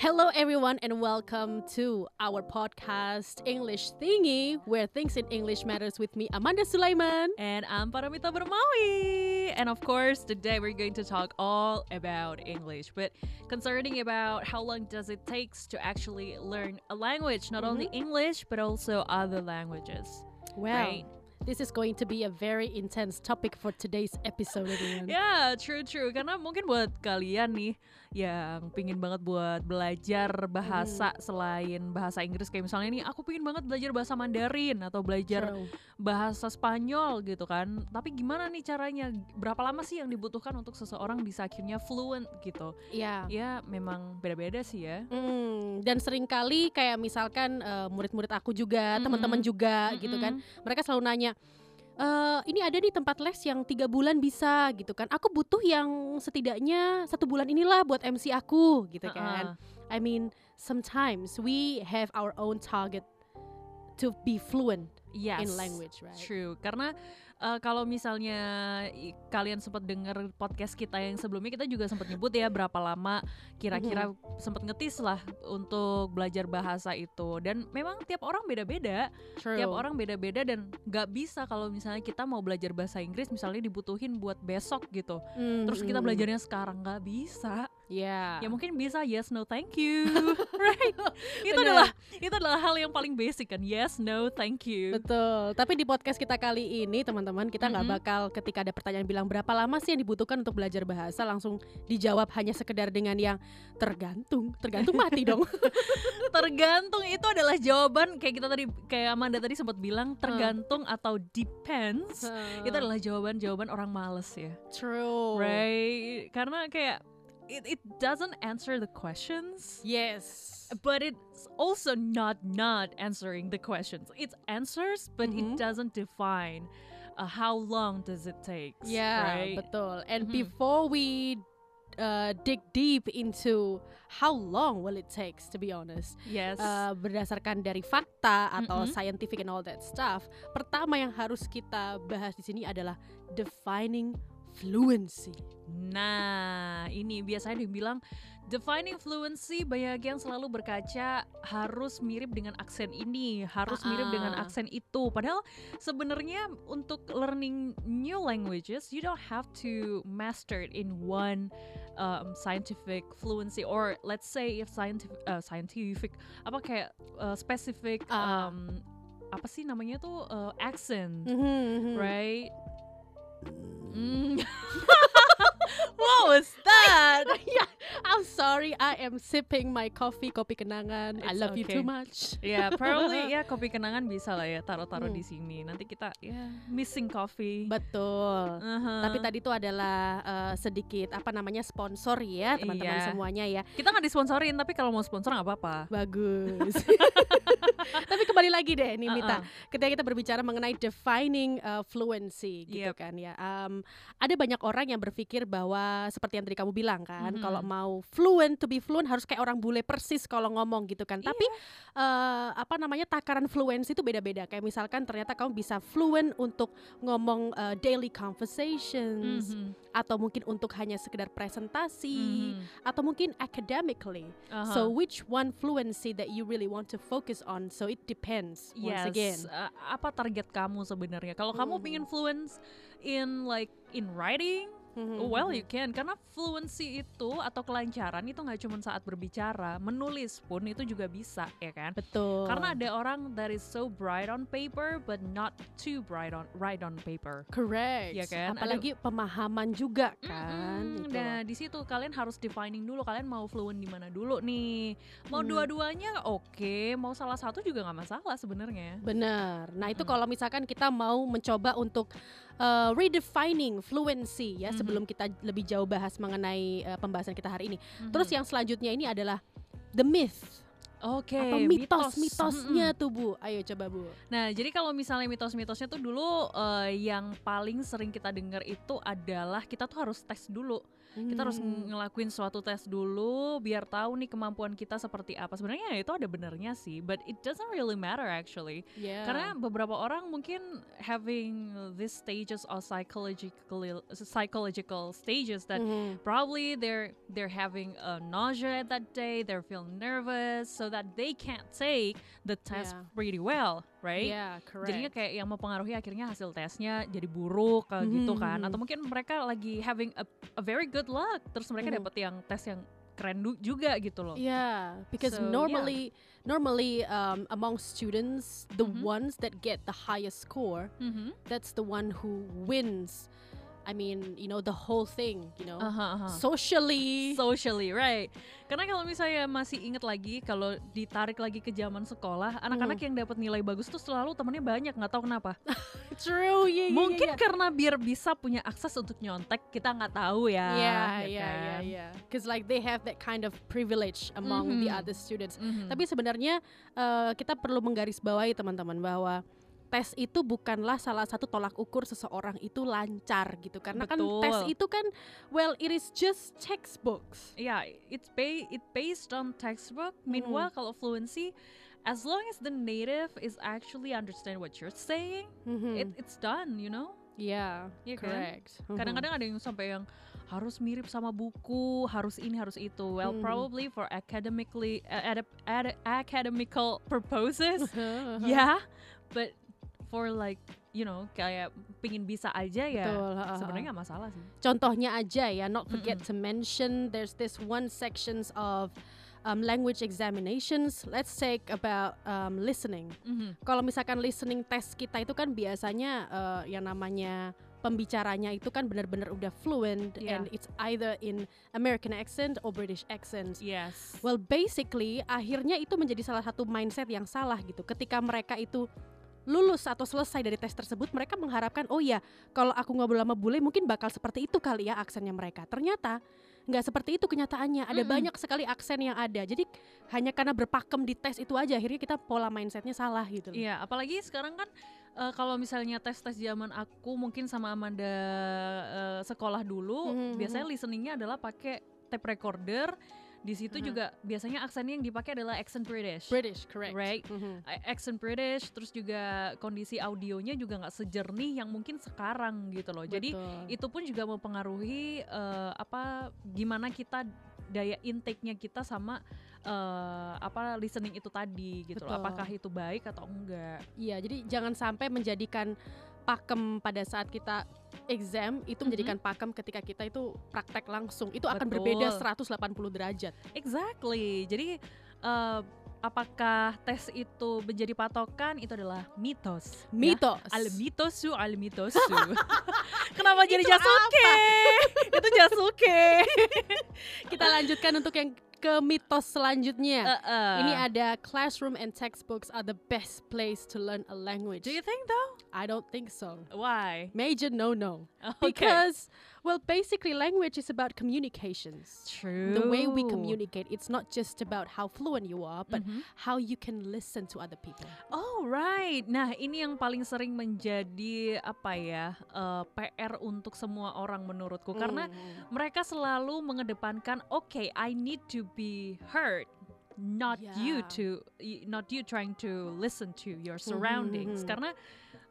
Hello, everyone, and welcome to our podcast English Thingy, where things in English matters with me, Amanda Sulaiman. And I'm Paramita Bermawi. And of course, today we're going to talk all about English, but concerning about how long does it takes to actually learn a language, not only mm-hmm. English, but also other languages. Well, Right. this is going to be a very intense topic for today's episode, everyone. Ya, true true. Karena mungkin buat kalian nih yang pingin banget buat belajar bahasa selain bahasa Inggris kayak misalnya nih aku pingin banget belajar bahasa Mandarin atau belajar True. bahasa Spanyol gitu kan. Tapi gimana nih caranya? Berapa lama sih yang dibutuhkan untuk seseorang bisa akhirnya fluent gitu? Ya. Ya, memang beda-beda sih ya. Hmm, dan sering kali kayak misalkan eh, murid-murid aku juga, Mm-mm. teman-teman juga gitu kan, mereka selalu nanya, "Eh, ini ada nih tempat les yang tiga bulan bisa gitu kan. Aku butuh yang setidaknya satu bulan inilah buat MC aku gitu kan. Uh-uh. I mean, sometimes we have our own target to be fluent Yes. in language, right? True, karena uh, kalau misalnya kalian sempat dengar podcast kita yang sebelumnya kita juga sempat nyebut ya berapa lama kira-kira sempat ngetis lah untuk belajar bahasa itu. Dan memang tiap orang beda-beda, tiap orang beda-beda dan nggak bisa kalau misalnya kita mau belajar bahasa Inggris misalnya dibutuhin buat besok gitu, Mm, terus kita mm. belajarnya sekarang nggak bisa, Ya. ya mungkin bisa yes no thank you, right? itu Bener. adalah itu adalah hal yang paling basic kan yes no thank you. Betul. Tapi di podcast kita kali ini, teman-teman, kita nggak Mhm. bakal ketika ada pertanyaan bilang berapa lama sih yang dibutuhkan untuk belajar bahasa langsung dijawab hanya sekedar dengan yang tergantung. Tergantung mati dong. tergantung itu adalah jawaban kayak kita tadi kayak Amanda tadi sempat bilang tergantung atau depends itu adalah jawaban-jawaban orang males ya true. right karena kayak it, it doesn't answer the questions Yes. but it's also not not answering the questions it answers but Mhm. it doesn't define uh, how long does it take Ya, right betul. And Mhm. before we uh, dig deep into how long will it takes to be honest, yes uh, berdasarkan dari fakta atau Mhm. scientific and all that stuff, pertama yang harus kita bahas di sini adalah defining fluency. Nah, ini biasanya dibilang defining fluency banyak yang selalu berkaca harus mirip dengan aksen ini, harus mirip dengan aksen itu. Padahal sebenarnya untuk learning new languages, you don't have to master it in one um, scientific fluency or let's say if scientific uh, scientific apa kayak uh, specific Ah. um, apa sih namanya tuh uh, accent, Mhm, mhm. right? Mm. What was that? yeah, I'm sorry. I am sipping my coffee, kopi kenangan. I It's love you okay. too much. Ya, probably ya kopi kenangan bisa lah ya taruh-taruh Hmm. di sini. Nanti kita ya missing coffee. Betul. Aha. Tapi tadi itu adalah uh, sedikit apa namanya sponsor ya teman-teman Iya. semuanya ya. kita nggak disponsorin, tapi kalau mau sponsor nggak apa-apa. Bagus. Tapi kembali lagi deh nih Mita. Uh-uh. Ketika kita berbicara mengenai defining uh, fluency gitu Yep. kan ya. Um, ada banyak orang yang berpikir bahwa seperti yang tadi kamu bilang kan, Mhm. kalau mau fluent to be fluent harus kayak orang bule persis kalau ngomong gitu kan. Tapi uh, apa namanya takaran fluency itu beda-beda. Kayak misalkan ternyata kamu bisa fluent untuk ngomong uh, daily conversations Mhm. atau mungkin untuk hanya sekedar presentasi Mhm. atau mungkin academically. Aha. So which one fluency that you really want to focus on? So it depends once Yes, again. uh, apa target kamu sebenarnya? Kalau kamu Mhm. pingin fluence in like in writing, Mhm, well mhm. you can karena fluency itu atau kelancaran itu nggak cuma saat berbicara, menulis pun itu juga bisa, ya kan? betul. Karena ada orang that is so bright on paper but not too bright on right on paper. correct. Iya kan? Ada- Apalagi pemahaman juga kan. Gitu Nah di situ kalian harus defining dulu kalian mau fluent di mana dulu nih. Mau Hmm. dua-duanya oke, mau salah satu juga nggak masalah sebenarnya. Benar. Nah itu Mm-mm. kalau misalkan kita mau mencoba untuk uh, redefining fluency ya Mhm. sebelum kita lebih jauh bahas mengenai uh, pembahasan kita hari ini. Mhm. Terus yang selanjutnya ini adalah the myth. Oke, atau mitos. mitos-mitosnya Mm-mm. tuh Bu? Ayo coba Bu. Nah, jadi kalau misalnya mitos-mitosnya tuh dulu eh, yang paling sering kita dengar itu adalah kita tuh harus tes dulu. Kita harus Hmm. ngelakuin suatu tes dulu biar tahu nih kemampuan kita seperti apa. Sebenarnya itu ada benernya sih, but it doesn't really matter actually. Yeah. Karena beberapa orang mungkin having these stages of psychological psychological stages that Mhm. probably they're they're having a nausea that day, they're feeling nervous so that they can't take the test Yeah. pretty well, right? Yeah, correct. Jadinya kayak yang mempengaruhi akhirnya hasil tesnya jadi buruk kayak gitu kan. Mhm. Atau mungkin mereka lagi having a, a very good luck terus mereka Mhm. dapet yang tes yang keren juga gitu loh. Yeah, because So, yeah. normally, normally um, among students, the Mhm. ones that get the highest score, Mhm. that's the one who wins. I mean, you know, the whole thing. You know, Aha, aha. socially. socially right karena kalau misalnya masih inget lagi kalau ditarik lagi ke zaman sekolah anak-anak Mhm. yang dapat nilai bagus tuh selalu temennya banyak nggak tahu kenapa True, yeah, yeah, mungkin yeah. karena biar bisa punya akses untuk nyontek kita nggak tahu ya Yeah, ya yeah, yeah, kan? yeah. Because like they have that kind of privilege among the Mhm. other students. Mhm. Tapi sebenarnya eh, kita perlu menggarisbawahi teman-teman bahwa tes itu bukanlah salah satu tolak ukur seseorang itu lancar gitu karena kan tes Betul. itu kan well it is just textbooks. ya it's ba it based on textbook meanwhile kalau fluency as long as the native is actually understand what you're saying Mhm. it, it's done you know yeah, Iya kan? correct. Mhm. kadang-kadang ada yang sampai yang harus mirip sama buku, harus ini harus itu. Well, Mhm. probably for academically uh, ad, ad, academical purposes, yeah. But for like you know kayak pingin bisa aja ya, ha-ha. sebenarnya nggak masalah sih. Contohnya aja ya, not forget to mention there's this one sections of um, language examinations. Let's take about um, listening. Mhm. Kalau misalkan listening test kita itu kan biasanya uh, yang namanya pembicaranya itu kan benar-benar udah fluent Yeah. and it's either in American accent or British accent. Yes. Well, basically akhirnya itu menjadi salah satu mindset yang salah gitu. Ketika mereka itu lulus atau selesai dari tes tersebut, mereka mengharapkan, oh ya, kalau aku ngobrol sama bule mungkin bakal seperti itu kali ya aksennya mereka. Ternyata nggak seperti itu kenyataannya. Ada Mm-mm. banyak sekali aksen yang ada. Jadi hanya karena berpakem di tes itu aja, akhirnya kita pola mindsetnya salah gitu. loh. Iya, apalagi sekarang kan eh, kalau misalnya tes-tes zaman aku mungkin sama Amanda eh, sekolah dulu, Mhm, biasanya listeningnya adalah pakai tape recorder. Di situ Mhm. juga biasanya aksennya yang dipakai adalah accent British. British, correct. Right. A- accent British terus juga kondisi audionya juga nggak sejernih yang mungkin sekarang gitu loh jadi Betul. itu pun juga mempengaruhi eh, apa gimana kita daya intake-nya kita sama eh, apa listening itu tadi gitu loh apakah itu baik atau enggak Iya, jadi jangan sampai menjadikan pakem pada saat kita exam itu menjadikan pakem ketika kita itu praktek langsung. Itu akan Betul. berbeda 180 derajat. exactly jadi eh, apakah tes itu menjadi patokan itu adalah mitos ya. Mitos. al mitosu al mitosu kenapa jadi Itu Jasuke itu Jasuke Kita lanjutkan untuk yang ke mitos selanjutnya. Uh-uh. Ini ada classroom and textbooks are the best place to learn a language. Do you think though? I don't think so. Why? Major no no. Okay. Because well basically language is about communications. True. The way we communicate, it's not just about how fluent you are, but Mhm. how you can listen to other people. Oh right. Nah ini yang paling sering menjadi apa ya eh, PR untuk semua orang menurutku karena Mm. mereka selalu mengedepankan okay I need to be heard not you to not you trying to listen to your surroundings mhm. karena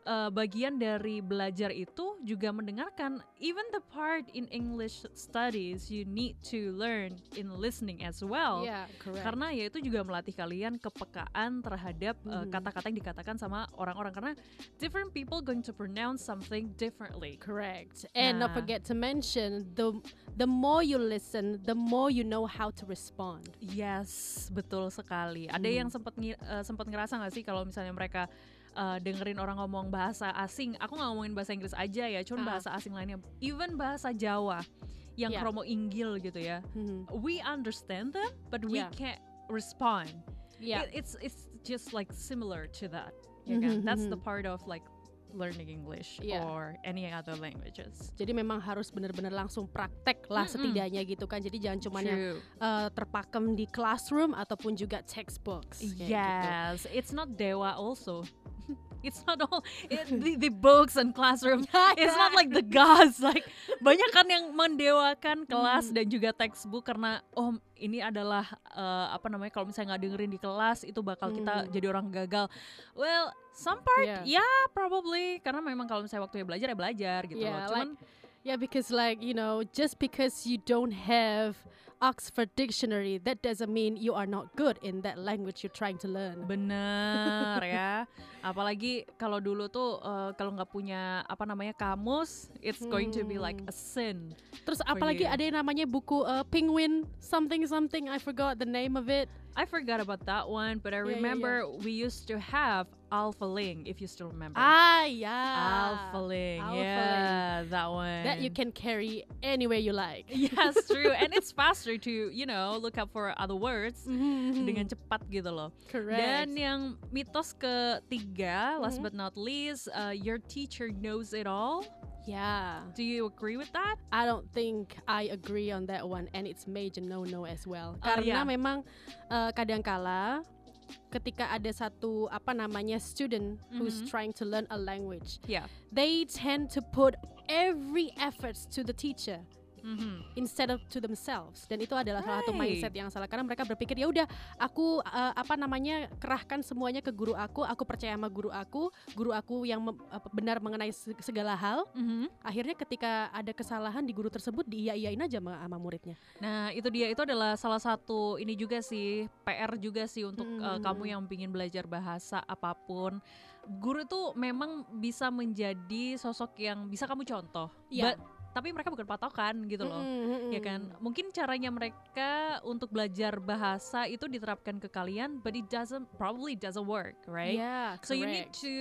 eh, bagian dari belajar itu juga mendengarkan even the part in English studies you need to learn in listening as well yeah, correct. karena ya itu juga melatih kalian kepekaan terhadap uh, Mhm. kata-kata yang dikatakan sama orang-orang karena different people going to pronounce something differently. Correct. And not Nah. forget to mention the the more you listen, the more you know how to respond. Yes, betul sekali. Ada Mhm. yang sempat uh, sempat ngerasa nggak sih kalau misalnya mereka uh, dengerin orang ngomong bahasa asing, aku nggak ngomongin bahasa Inggris aja ya, cuman Ah. bahasa asing lainnya, even bahasa Jawa yang Yeah. kromo inggil gitu ya. Mhm. We understand them, but we Yeah. can't respond. Yeah. It- it's it's just like similar to that. Ya kan? Mhm, That's the mhm. part of like learning English Yeah. or any other languages. Jadi memang harus benar-benar langsung praktek lah Mm-mm. setidaknya gitu kan. Jadi jangan cuma yang uh, terpakem di classroom ataupun juga textbooks. gitu. Yes, it's not dewa also. It's not all it, the, the books and classroom. It's not like the gods. Like banyak kan yang mendewakan kelas Hmm. dan juga textbook karena oh ini adalah eh, apa namanya kalau misalnya nggak dengerin di kelas itu bakal kita Hmm. jadi orang gagal. Well, some part Yeah. yeah probably karena memang kalau misalnya waktunya belajar ya belajar gitu Yeah, loh. Cuman Yeah, because like you know, just because you don't have Oxford Dictionary, that doesn't mean you are not good in that language you're trying to learn. Bener ya, apalagi kalau dulu tuh eh, kalau nggak punya apa namanya kamus, it's going to be like a sin. Terus apalagi you. ada yang namanya buku uh, Penguin something something, I forgot the name of it. I forgot about that one, but I Yeah, yeah, remember we used to have Alpha Ling, if you still remember. Ah, yeah. Alpha Ling, Alpha yeah, that one. That you can carry anywhere you like. Yes, true, and it's faster to you know look up for other words Mhm, dengan cepat gitu loh. Correct. Dan yang mitos ketiga, last Mhm. but not least, uh, your teacher knows it all. yeah. Do you agree with that? I don't think I agree on that one and it's major no-no as well. Oh, Karena yeah. memang uh, kadangkala ketika ada satu apa namanya student who's Mhm. trying to learn a language, Yeah. they tend to put every efforts to the teacher Mhm. instead of to themselves. Dan itu adalah salah satu Right. mindset yang salah karena mereka berpikir ya udah aku uh, apa namanya kerahkan semuanya ke guru aku, aku percaya sama guru aku, guru aku yang apa, benar mengenai se- segala hal. Mhm. Akhirnya ketika ada kesalahan di guru tersebut diiya-iyain aja sama, sama muridnya. Nah, itu dia itu adalah salah satu ini juga sih PR juga sih untuk uh, Hmm. kamu yang ingin belajar bahasa apa pun. Guru itu memang bisa menjadi sosok yang bisa kamu contoh. Iya. But- tapi mereka bukan patokan gitu loh. Mm-mm, Ya kan? Mungkin caranya mereka untuk belajar bahasa itu diterapkan ke kalian, but it doesn't probably doesn't work, right? Yeah, So you need correct. to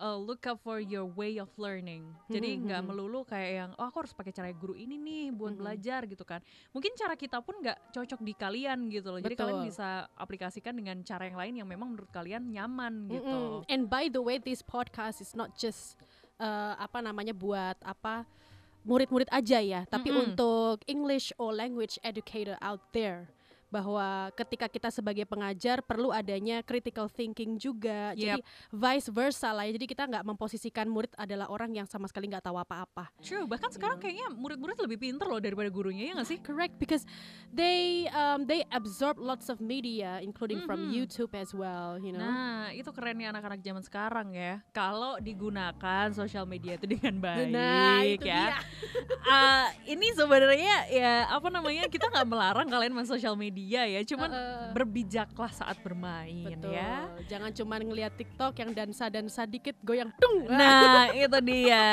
uh, look up for your way of learning. Jadi nggak mhm. melulu kayak yang oh aku harus pakai cara guru ini nih buat Mhm. belajar gitu kan. Mungkin cara kita pun nggak cocok di kalian gitu loh. Jadi kalian Betul. bisa aplikasikan dengan cara yang lain yang memang menurut kalian nyaman gitu. Mm-mm. And by the way, this podcast is not just uh, apa namanya buat apa murid-murid aja ya, tapi Mm-mm. untuk English or language educator out there bahwa ketika kita sebagai pengajar perlu adanya critical thinking juga. Jadi vice versa lah ya. Jadi kita nggak memposisikan murid adalah orang yang sama sekali nggak tahu apa-apa. True. Bahkan sekarang Iya. kayaknya murid-murid lebih pinter loh daripada gurunya ya nggak sih? Correct because they um, they absorb lots of media including from Mhm. YouTube as well, you know. Nah, itu kerennya anak-anak zaman sekarang ya. Kalau digunakan sosial media itu dengan baik Nah, itu ya. dia. Ah, ini sebenarnya ya apa namanya kita nggak melarang kalian main sosial media ya, cuman Uh-uh. berbijaklah saat bermain Betul. ya. Jangan cuma ngelihat TikTok yang dansa-dansa dikit goyang tung. Nah, itu dia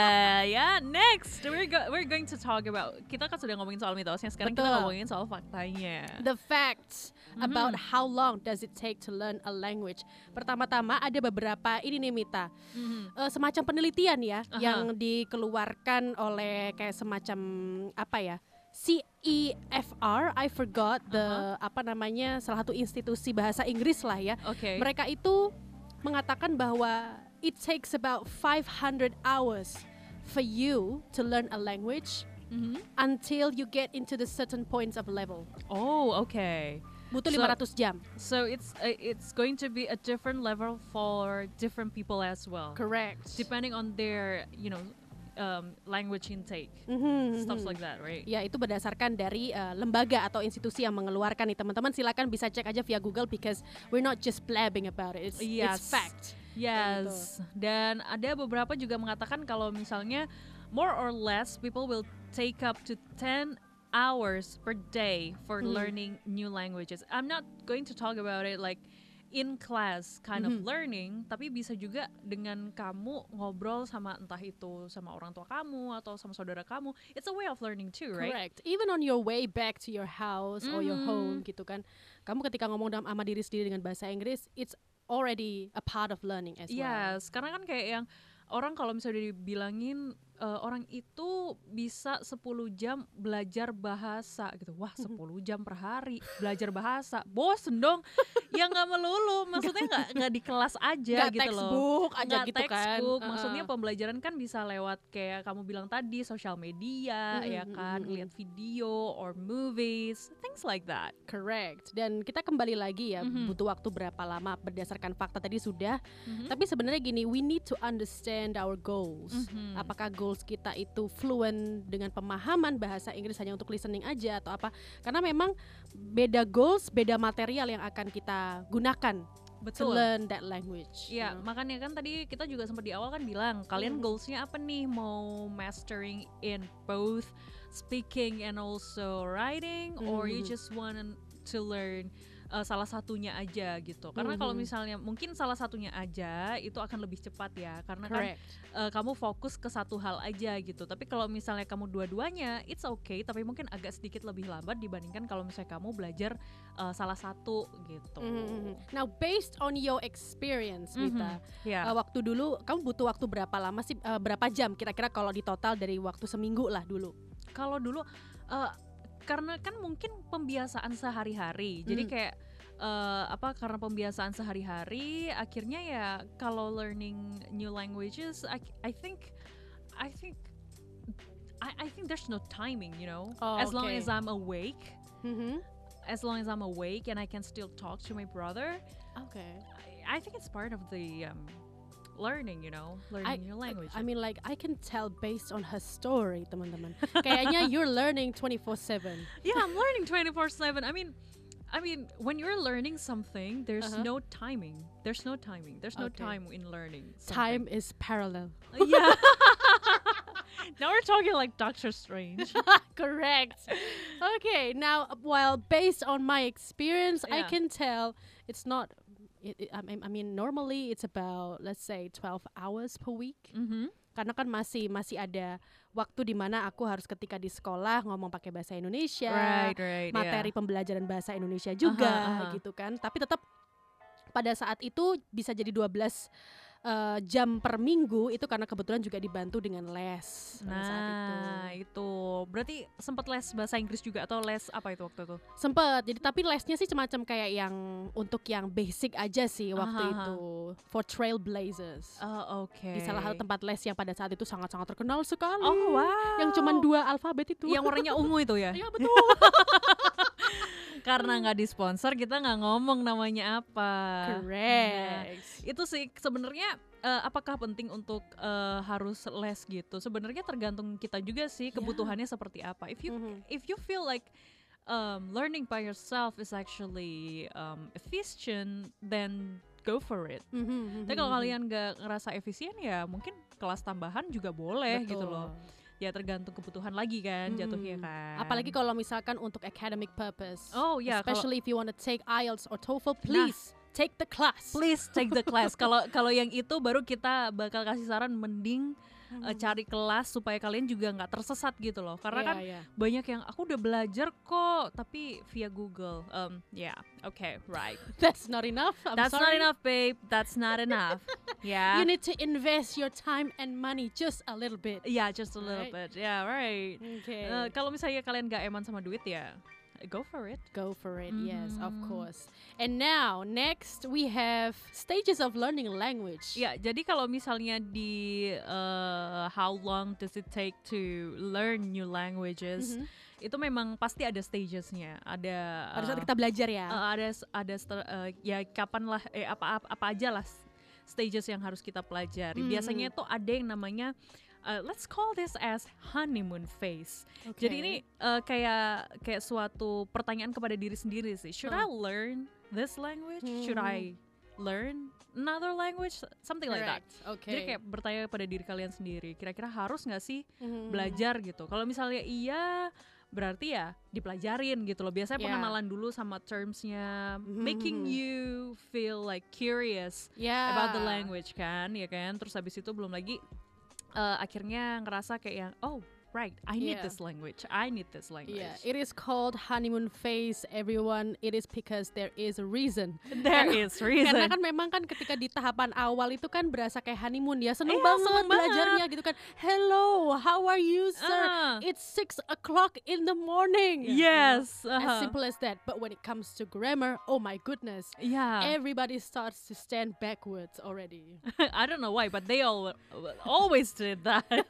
ya. Next, we're go- we're going to talk about kita kan sudah ngomongin soal mitosnya, sekarang kita Betul. ngomongin soal faktanya. The facts about Mhm. how long does it take to learn a language. Pertama-tama ada beberapa ini nih Mita, Mhm. eh, semacam penelitian ya Aha. yang dikeluarkan oleh kayak semacam apa ya? CEFR, I forgot the apa namanya salah satu institusi bahasa Inggris lah ya. Oke. Mereka itu mengatakan bahwa it takes about 500 hours for you to learn a language Mhm. until you get into the certain points of level. Oh, okay. Butuh So- 500 jam. So it's uh, it's going to be a different level for different people as well. Correct. depending on their you know um, language intake Mhm, stuff mhm. like that right Ya itu berdasarkan dari uh, lembaga atau institusi yang mengeluarkan nih teman-teman silakan bisa cek aja via Google because we're not just blabbing about it. It's, Yes. it's fact. yes dan ada beberapa juga mengatakan kalau misalnya more or less people will take up to 10 hours per day for Mhm. learning new languages i'm not going to talk about it like in class kind of Mhm. learning tapi bisa juga dengan kamu ngobrol sama entah itu sama orang tua kamu atau sama saudara kamu it's a way of learning too right Correct. Even on your way back to your house or your Mhm. home gitu kan. Kamu ketika ngomong dalam sama diri sendiri dengan bahasa Inggris, it's already a part of learning as well. Yes, karena kan kayak yang orang kalau misalnya dibilangin eh, orang itu bisa 10 jam belajar bahasa gitu. Wah, 10 jam per hari belajar bahasa. Bosen dong. ya nggak melulu, maksudnya nggak nggak di kelas aja Nggak gitu loh. textbook aja Nggak gitu kan. textbook. Maksudnya Heeh. pembelajaran kan bisa lewat kayak kamu bilang tadi sosial media Mm, ya mm, kan, mm, mm. lihat video or movies, things like that. Correct. Dan kita kembali lagi ya, Mhm. butuh waktu berapa lama berdasarkan fakta tadi sudah. Mhm. Tapi sebenarnya gini, we need to understand our goals. Mhm. Apakah goals kita itu fluent dengan pemahaman bahasa Inggris hanya untuk listening aja atau apa? Karena memang beda goals, beda material yang akan kita gunakan to Betul. learn that language. you Iya, know. makanya kan tadi kita juga sempat di awal kan bilang kalian Mhm. goalsnya apa nih mau mastering in both speaking and also writing or you Mhm. just want to learn uh, salah satunya aja gitu. Karena kalau Mhm. misalnya mungkin salah satunya aja itu akan lebih cepat ya karena kan uh, kamu fokus ke satu hal aja gitu. Tapi kalau misalnya kamu dua-duanya it's okay tapi mungkin agak sedikit lebih lambat dibandingkan kalau misalnya kamu belajar uh, salah satu gitu. Mhm. Now based on your experience, Mhm. Mita, Ya. uh, waktu dulu kamu butuh waktu berapa lama sih? uh, berapa jam kira-kira kalau di total dari waktu seminggu lah dulu? kalau dulu eh, karena kan mungkin pembiasaan sehari-hari jadi Hmm. kayak eh, apa karena pembiasaan sehari-hari akhirnya ya kalau learning new languages I, I think I think I, I think there's no timing you know Oh, as long okay. as I'm awake Mhm. as long as I'm awake and I can still talk to my brother Okay. I, I think it's part of the um, learning you know learning your language I mean like I can tell based on her story, teman-teman. Kayaknya you're learning 24/7. yeah i'm learning 24 7 i mean i mean when you're learning something there's Uh-huh. no timing there's no timing there's no time in learning Time is parallel. yeah now we're talking like doctor strange Correct. Okay, now while based on my experience, I can tell it's not. It, it- I mean, I mean, normally it's about let's say 12 hours per week. mm-hmm. Karena kan masih masih ada waktu di mana aku harus ketika di sekolah ngomong pakai bahasa Indonesia, right right materi pembelajaran bahasa Indonesia juga Aha, aha. gitu kan. Tapi tetap pada saat itu bisa jadi 12 eh, jam per minggu itu karena kebetulan juga dibantu dengan les pada saat itu. nah itu berarti sempat les bahasa Inggris juga atau les apa itu waktu itu Sempet, jadi tapi lesnya sih semacam kayak yang untuk yang basic aja sih waktu Aha, aha. itu for trailblazers. oh oke Di salah satu tempat les yang pada saat itu sangat-sangat terkenal sekali. oh wow Yang cuma dua alfabet itu. yang warnanya ungu itu ya Iya betul. karena nggak disponsor kita nggak ngomong namanya apa Nah, Correct. itu sih sebenarnya eh, apakah penting untuk eh, harus les gitu sebenarnya tergantung kita juga sih Ya. kebutuhannya seperti apa if you Mhm. if you feel like um, learning by yourself is actually um, efficient then go for it Mhm, tapi kalau mhm, kalian nggak ngerasa efisien ya mungkin kelas tambahan juga boleh gitu Betul. loh ya tergantung kebutuhan lagi kan jatuhnya Mhm. kan Apalagi kalau misalkan untuk academic purpose. oh ya kalau Especially if you want to take IELTS or TOEFL, please take the class. please take the class kalau kalau yang itu baru kita bakal kasih saran mending uh, Mhm. cari kelas supaya kalian juga nggak tersesat gitu loh karena Iya, kan iya. banyak yang aku udah belajar kok tapi via Google um yeah okay right That's not enough. I'm that's not sorry. enough babe that's not enough yeah You need to invest your time and money just a little bit. yeah just a little Right. bit yeah right Okay. Uh, kalau misalnya kalian gak eman sama duit ya go for it Go for it. Yes, of Mhm. course. And now, next we have stages of learning language. Ya, jadi kalau misalnya di uh, how long does it take to learn new languages, Mhm. itu memang pasti ada stagesnya. Ada Pada saat uh, kita belajar ya. uh, ada ada uh, ya kapan lah eh apa apa, apa aja lah stages yang harus kita pelajari. Hmm. Biasanya itu ada yang namanya uh, let's call this as honeymoon phase. Okay. Jadi ini uh, kayak kayak suatu pertanyaan kepada diri sendiri sih. Should I Huh. learn this language? Should Hmm. I learn another language? Something like that. Okay. Jadi kayak bertanya pada diri kalian sendiri, kira-kira harus nggak sih Mhm. belajar gitu? Kalau misalnya iya, berarti ya dipelajarin gitu loh. Biasanya Yeah. pengenalan dulu sama termsnya, Mhm, making you feel like curious Yeah. about the language kan, ya kan? Terus habis itu belum lagi eh, akhirnya ngerasa kayak yang oh right, I need Yeah. this language. I need this language. Yeah, it is called honeymoon phase, everyone. It is because there is a reason. There is reason. Karena kan memang kan ketika di tahapan awal itu kan berasa kayak honeymoon ya seneng Iya, banget seneng belajarnya gitu kan. Hello, how are you, sir? Ah. It's six o'clock in the morning. you know? yes. As uh-huh. simple as that. But when it comes to grammar, oh my goodness, yeah. everybody starts to stand backwards already. I don't know why, but they all always did that.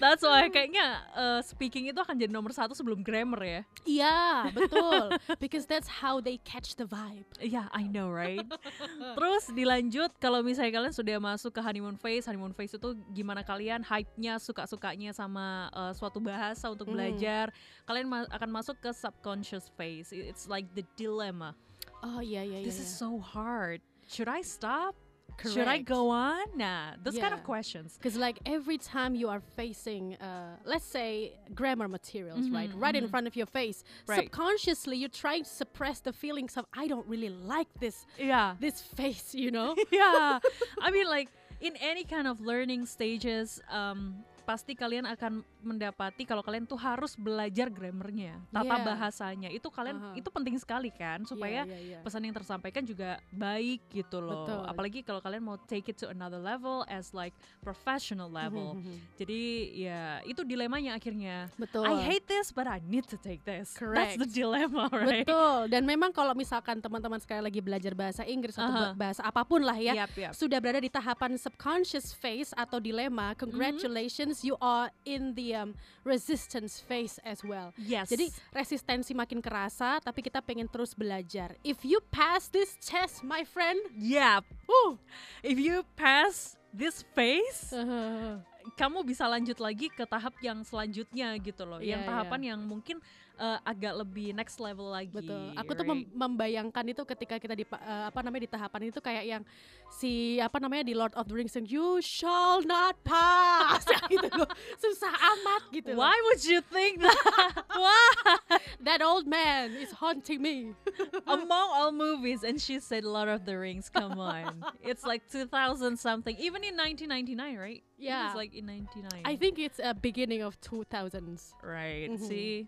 That's why kayaknya uh, speaking itu akan jadi nomor satu sebelum grammar ya. Iya, betul. Because that's how they catch the vibe. Yeah, I know, right? Terus dilanjut kalau misalnya kalian sudah masuk ke honeymoon phase, honeymoon phase itu gimana kalian hype-nya, suka-sukanya sama uh, suatu bahasa untuk Hmm. belajar. Kalian ma- akan masuk ke subconscious phase. It's like the dilemma. Oh iya iya iya. This is iya. so hard. Should I stop? Should I go on? Nah, those kind of questions. Because like every time you are facing, uh, let's say grammar materials, right, Mhm, right in mhm. front of your face, Right. subconsciously you're trying to suppress the feelings of I don't really like this Yeah. this face, you know. yeah. I mean like in any kind of learning stages um pasti kalian akan mendapati kalau kalian tuh harus belajar grammarnya, tata Yeah. bahasanya. Itu kalian Aha. itu penting sekali kan supaya Iya, iya, iya. pesan yang tersampaikan juga baik gitu loh. Betul. Apalagi kalau kalian mau take it to another level as like professional level. Mhm, mhm. Jadi ya itu dilemanya akhirnya. Betul. I hate this but I need to take this. That's the Correct. dilemma, right? Betul. Dan memang kalau misalkan teman-teman sekali lagi belajar bahasa Inggris atau Aha. ba- bahasa apa pun lah ya, Yap, yap. sudah berada di tahapan subconscious phase atau dilema, congratulations you are in the um, resistance phase as well. Yes. Jadi resistensi makin kerasa, tapi kita pengen terus belajar. If you pass this test, my friend, uh, If you pass this phase, kamu bisa lanjut lagi ke tahap yang selanjutnya gitu loh. yang Iya, tahapan yang mungkin uh, agak lebih next level lagi. betul. Aku tuh mem- membayangkan itu ketika kita di eh, apa namanya di tahapan itu kayak yang si apa namanya di Lord of the Rings yang you shall not pass gitu loh. Susah amat gitu. loh. Why would you think that? Why? That old man is haunting me. Among all movies, and she said Lord of the Rings. Come on, it's like 2000 something. Even in 1999, right? It Yeah. was like in 99. I think it's a beginning of 2000s. right. Mhm. See,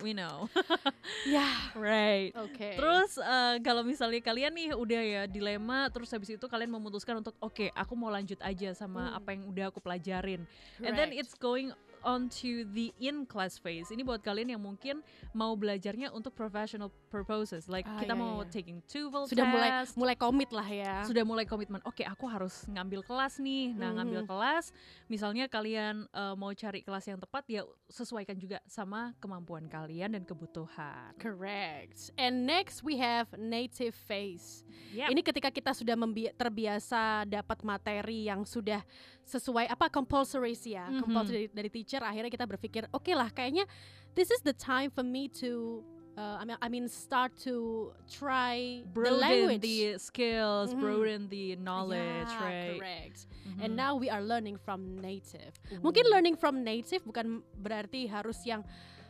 we know. Yeah. right. Oke. Terus eh, kalau misalnya kalian nih udah ya dilema, terus habis itu kalian memutuskan untuk oke aku mau lanjut aja sama Hmm. apa yang udah aku pelajarin. And then Correct. it's going on to the in class phase. Ini buat kalian yang mungkin mau belajarnya untuk professional purposes. Like Ah, kita iya, mau iya. taking TOEFL sudah mulai test. mulai komit lah ya. sudah mulai komitmen. Oke, aku harus ngambil kelas nih. Nah, ngambil Mhm. kelas, misalnya kalian eh, mau cari kelas yang tepat ya sesuaikan juga sama kemampuan kalian dan kebutuhan. Correct. And next we have native phase. Yap. Ini ketika kita sudah terbiasa dapat materi yang sudah sesuai apa compulsory sih ya, Mhm. compulsory dari, dari teacher. Akhirnya kita berpikir, oke lah, kayaknya this is the time for me to, uh, I mean, I mean start to try the broaden language. the skills, Mhm. broaden the knowledge, Yeah, right? Correct. Mhm. And now we are learning from native. Mungkin Ooh. learning from native bukan berarti harus yang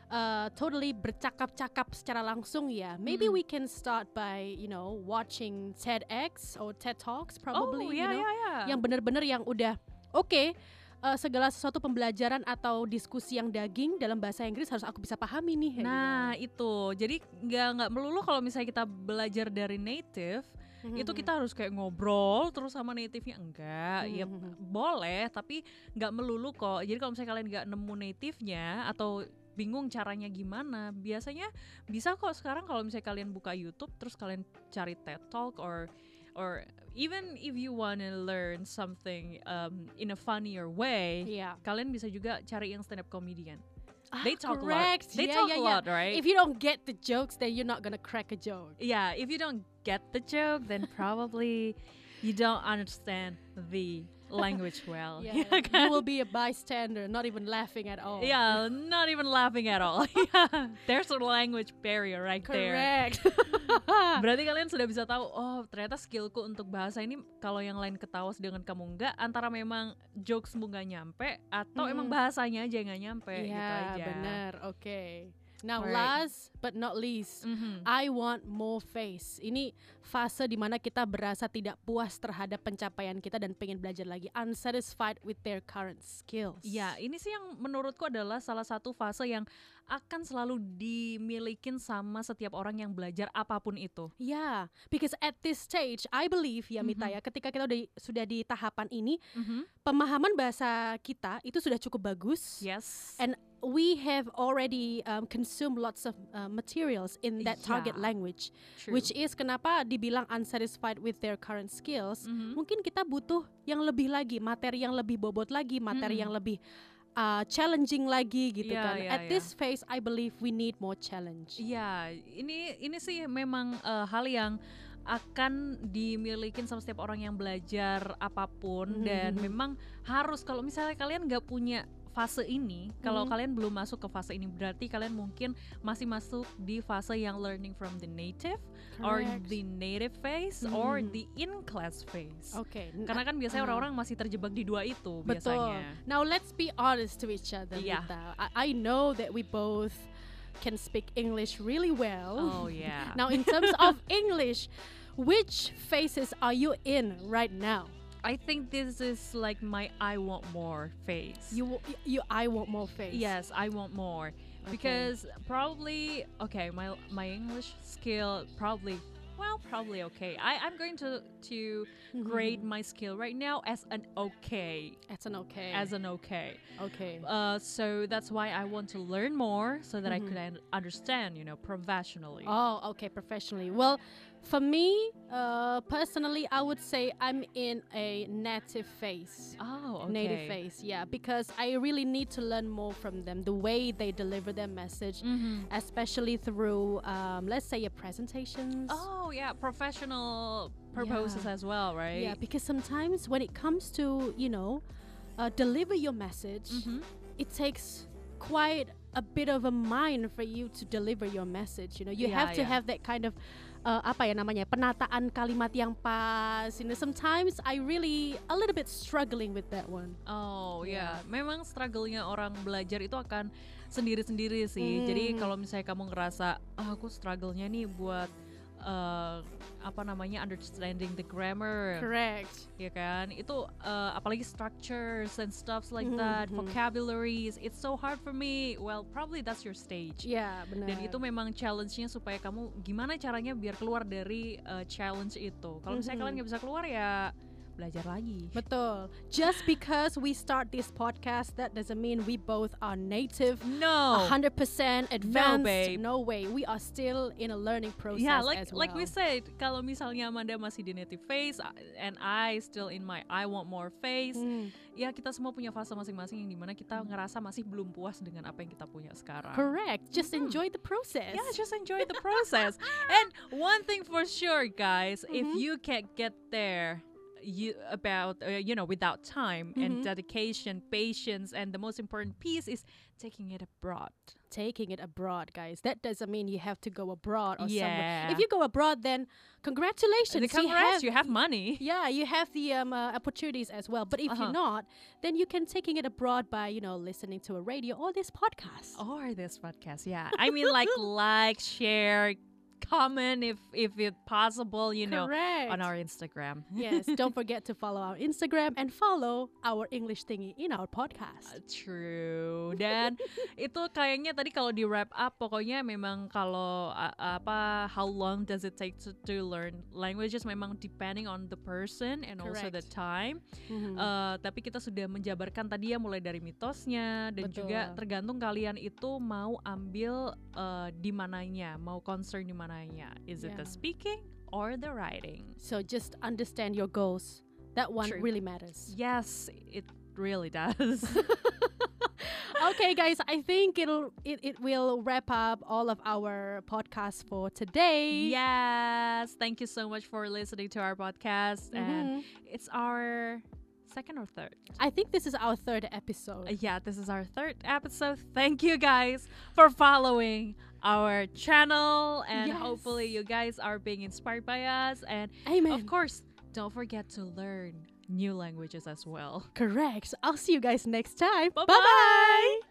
uh, totally bercakap-cakap secara langsung ya. Maybe Mm. we can start by you know watching TEDx or TED Talks oh, probably. yeah, you know, yeah, yeah. Yang bener-bener yang udah oke. uh, segala sesuatu pembelajaran atau diskusi yang daging dalam bahasa Inggris harus aku bisa pahami nih. Nah itu, jadi nggak nggak melulu kalau misalnya kita belajar dari native, gitu. itu kita harus kayak ngobrol terus sama native-nya enggak, ya Mhm. boleh, tapi nggak melulu kok. Jadi kalau misalnya kalian nggak nemu native-nya atau bingung caranya gimana, biasanya bisa kok sekarang kalau misalnya kalian buka YouTube terus kalian cari TED Talk or or even if you wanna learn something um, in a funnier way, Iya. kalian bisa juga cari yang stand up comedian. Ah, They talk correct. a lot. They Yeah, talk yeah, a yeah. lot, right? If you don't get the jokes, then you're not gonna crack a joke. yeah, if you don't get the joke, then probably you don't understand the language well. Yeah, Yeah, you will be a bystander, not even laughing at all. Yeah, not even laughing at all. yeah, there's a language barrier right there. correct. Berarti kalian sudah bisa tahu, oh ternyata skillku untuk bahasa ini kalau yang lain ketawa sedangkan kamu enggak, antara memang jokesmu nggak nyampe atau emang Mm. bahasanya aja yang nggak nyampe gitu Iya, aja. benar. Oke. Now Alright. last but not least, Mhm. I want more face. Ini fase di mana kita berasa tidak puas terhadap pencapaian kita dan pengen belajar lagi, unsatisfied with their current skills. Ya, ini sih yang menurutku adalah salah satu fase yang akan selalu dimilikin sama setiap orang yang belajar apa pun itu. Yeah, because at this stage, I believe ya Mita Mhm. ya, ketika kita udah sudah di tahapan ini, Mhm. pemahaman bahasa kita itu sudah cukup bagus. Yes. And we have already um, consumed lots of uh, materials in that target Yeah, language, True. which is kenapa dibilang unsatisfied with their current skills. Mhm. Mungkin kita butuh yang lebih lagi, materi yang lebih bobot lagi, materi Mm-mm. yang lebih uh, challenging lagi gitu Iya, kan. iya, At iya. this phase, I believe we need more challenge. Iya, ini ini sih memang eh, hal yang akan dimilikin sama setiap orang yang belajar apa pun Mhm, dan mhm. memang harus kalau misalnya kalian nggak punya fase ini, kalau Mhm. kalian belum masuk ke fase ini berarti kalian mungkin masih masuk di fase yang learning from the native or Correct. the native phase or Mhm. the in class phase. Oke. n- Karena kan biasanya uh, orang-orang masih terjebak di dua itu Betul. biasanya. Now let's be honest to each other. Mita. I, I know that we both can speak English really well. Oh yeah. Now, in terms of English, which phases are you in right now? I think this is like my I want more phase. You, you, I want more phase. Yes, I want more Okay. because probably okay. My my English skill probably well probably okay. I I'm going to to grade Mhm. my skill right now as an okay, As an okay. as an okay. okay. Uh, so that's why I want to learn more so that I Mhm. could understand, you know, professionally. Oh, okay, professionally. Well, for me, uh, personally, I would say I'm in a native phase. Oh, okay. Native phase, yeah, because I really need to learn more from them, the way they deliver their message, Mhm. especially through, um, let's say, your presentations. Oh yeah, professional purposes Yeah. as well, right? Yeah, because sometimes when it comes to, you know, uh, deliver your message, Mhm. it takes quite a bit of a mind for you to deliver your message. You know, you Yeah, have to yeah. have that kind of uh, apa ya namanya penataan kalimat yang pas. You know, sometimes I really a little bit struggling with that one. Oh Yeah. ya, memang struggle-nya orang belajar itu akan sendiri-sendiri sih. Jadi Hmm. kalau misalnya kamu ngerasa, ah aku struggle-nya nih buat eh, apa namanya understanding the grammar, Correct. ya kan? Itu eh, apalagi structures and stuffs like Mhm, that, mhm. vocabularies. It's so hard for me. Well, probably that's your stage. Ya, benar. Dan itu memang challenge-nya supaya kamu gimana caranya biar keluar dari eh, challenge itu. Kalau misalnya Mhm. kalian nggak bisa keluar ya belajar lagi. Betul. Just because we start this podcast, that doesn't mean we both are native. No. 100% advanced. babe. No way. We are still in a learning process Yeah, like as like we well. said, kalau misalnya Amanda masih di native phase uh, and I still in my I want more phase, Hmm. ya kita semua punya fase masing-masing yang di mana kita ngerasa masih belum puas dengan apa yang kita punya sekarang. Correct. Just Mhm. enjoy the process. Yeah, just enjoy the process. and one thing for sure, guys, if Mhm. you can't get there, you about uh, you know without time and Mhm. dedication, patience, and the most important piece is taking it abroad. Taking it abroad, guys. That doesn't mean you have to go abroad or somewhere. Yeah. If you go abroad, then congratulations. The congrats, you have, you money. Yeah, you have the um, uh, opportunities as well. But if Uh-huh. you're not, then you can taking it abroad by you know listening to a radio or this podcast. or this podcast yeah i mean like like share comment if if it's possible you know Correct. on our instagram yes, don't forget to follow our Instagram and follow our English thingy in our podcast. True. Dan itu kayaknya tadi kalau di wrap up pokoknya memang kalau a- apa how long does it take to, to learn languages memang depending on the person and also the Correct. time. Mhm. Eh, tapi kita sudah menjabarkan tadi ya mulai dari mitosnya dan juga Betul. tergantung kalian itu mau ambil eh, di mananya, mau concern di mananya. Is it the speaking or the writing? so just understand your goals. That one True. really matters. Yes, it really does. okay guys i think it'll it, it will wrap up all of our podcast for today yes, thank you so much for listening to our podcast and Mhm. it's our second or third. i think this is our third episode Uh, yeah, this is our third episode. Thank you guys for following our channel and Yes. hopefully you guys are being inspired by us and amen of course, don't forget to learn new languages as well. correct i'll see you guys next time Bye-bye.